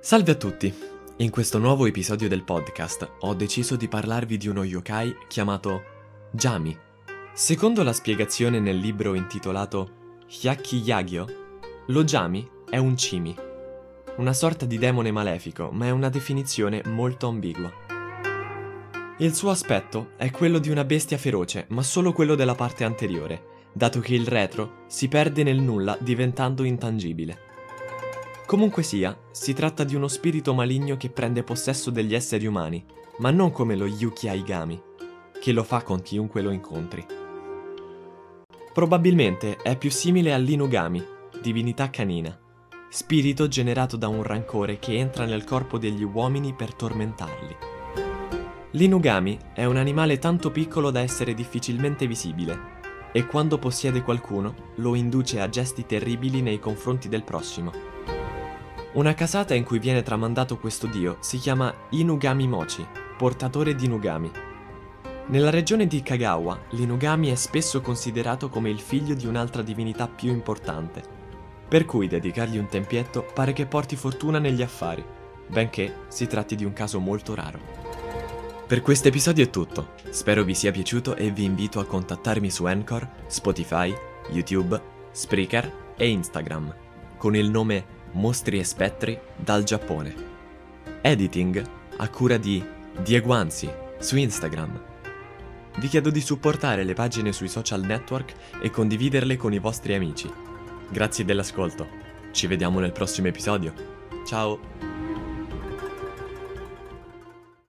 Salve a tutti! In questo nuovo episodio del podcast ho deciso di parlarvi di uno yokai chiamato Jami. Secondo la spiegazione nel libro intitolato Hyakki Yagyo, lo Jami è un Chimi, una sorta di demone malefico, ma è una definizione molto ambigua. Il suo aspetto è quello di una bestia feroce, ma solo quello della parte anteriore, dato che il retro si perde nel nulla diventando intangibile. Comunque sia, si tratta di uno spirito maligno che prende possesso degli esseri umani, ma non come lo Yuki Aigami, che lo fa con chiunque lo incontri. Probabilmente è più simile all'Inugami, divinità canina, spirito generato da un rancore che entra nel corpo degli uomini per tormentarli. L'Inugami è un animale tanto piccolo da essere difficilmente visibile, e quando possiede qualcuno lo induce a gesti terribili nei confronti del prossimo. Una casata in cui viene tramandato questo dio si chiama Inugami Mochi, portatore di Nugami. Nella regione di Kagawa, l'Inugami è spesso considerato come il figlio di un'altra divinità più importante, per cui dedicargli un tempietto pare che porti fortuna negli affari, benché si tratti di un caso molto raro. Per questo episodio è tutto, spero vi sia piaciuto e vi invito a contattarmi su Anchor, Spotify, YouTube, Spreaker e Instagram con il nome Mostri e spettri dal Giappone. Editing a cura di Diego Anzi su Instagram. Vi chiedo di supportare le pagine sui social network e condividerle con i vostri amici. Grazie dell'ascolto. Ci vediamo nel prossimo episodio. Ciao!